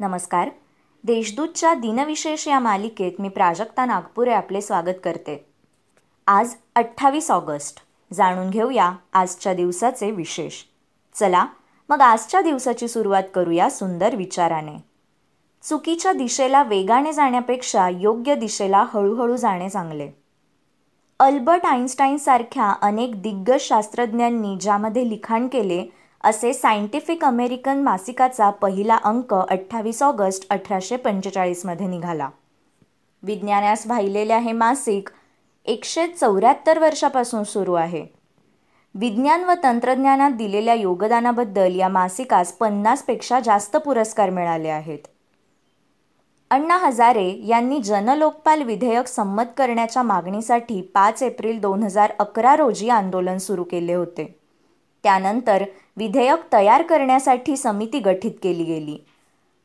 नमस्कार. देशदूतच्या दिनविशेष या मालिकेत मी प्राजक्ता नागपुरे आपले स्वागत करते. आज अठ्ठावीस ऑगस्ट. जाणून घेऊया आजच्या दिवसाचे विशेष. चला मग आजच्या दिवसाची सुरुवात करूया सुंदर विचाराने. चुकीच्या दिशेला वेगाने जाण्यापेक्षा योग्य दिशेला हळूहळू जाणे चांगले. अल्बर्ट आईन्स्टाईनसारख्या अनेक दिग्गज शास्त्रज्ञांनी ज्यामध्ये लिखाण केले असे सायंटिफिक अमेरिकन मासिकाचा पहिला अंक अठ्ठावीस ऑगस्ट अठराशे पंचेचाळीसमध्ये निघाला. विज्ञानास वाहिलेले हे मासिक एकशे चौऱ्याहत्तर वर्षापासून सुरू आहे. विज्ञान व तंत्रज्ञानात दिलेल्या योगदानाबद्दल या मासिकास पन्नासपेक्षा जास्त पुरस्कार मिळाले आहेत. अण्णा हजारे यांनी जनलोकपाल विधेयक संमत करण्याच्या मागणीसाठी पाच एप्रिल दोन हजार अकरा रोजी आंदोलन सुरू केले होते. त्यानंतर विधेयक तयार करण्यासाठी समिती गठीत केली गेली.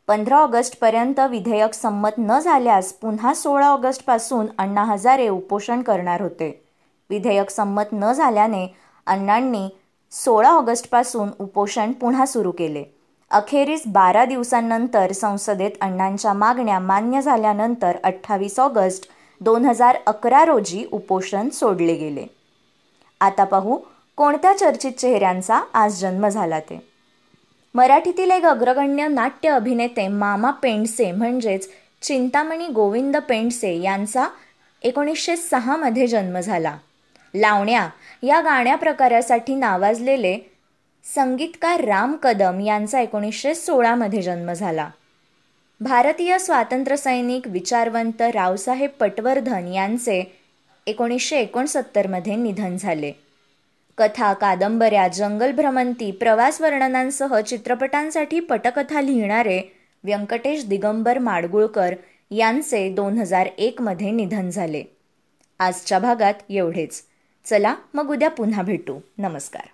पंधरा ऑगस्टपर्यंत विधेयक संमत न झाल्यास पुन्हा सोळा ऑगस्टपासून अण्णा हजारे उपोषण करणार होते. विधेयक संमत न झाल्याने अण्णांनी सोळा ऑगस्टपासून उपोषण पुन्हा सुरू केले. अखेरीस बारा दिवसांनंतर संसदेत अण्णांच्या मागण्या मान्य झाल्यानंतर अठ्ठावीस ऑगस्ट दोन हजार अकरा रोजी उपोषण सोडले गेले. आता पाहू कोणत्या चर्चित चेहऱ्यांचा आज जन्म झाला ते? मराठीतील एक अग्रगण्य नाट्य अभिनेते मामा पेंडसे म्हणजेच चिंतामणी गोविंद पेंडसे यांचा एकोणीसशे सहामध्ये जन्म झाला. लावण्या या गाण्या प्रकारासाठी नावाजलेले संगीतकार राम कदम यांचा एकोणीसशे सोळामध्ये जन्म झाला. भारतीय स्वातंत्र्यसैनिक विचारवंत रावसाहेब पटवर्धन यांचे एकोणीसशे एकोणसत्तरमध्ये निधन झाले. कथा कादंबऱ्या जंगल भ्रमंती प्रवास वर्णनांसह चित्रपटांसाठी पटकथा लिहिणारे व्यंकटेश दिगंबर माडगुळकर यांचे दोन हजार एकमध्ये निधन झाले. आजच्या भागात एवढेच. चला मग उद्या पुन्हा भेटू. नमस्कार.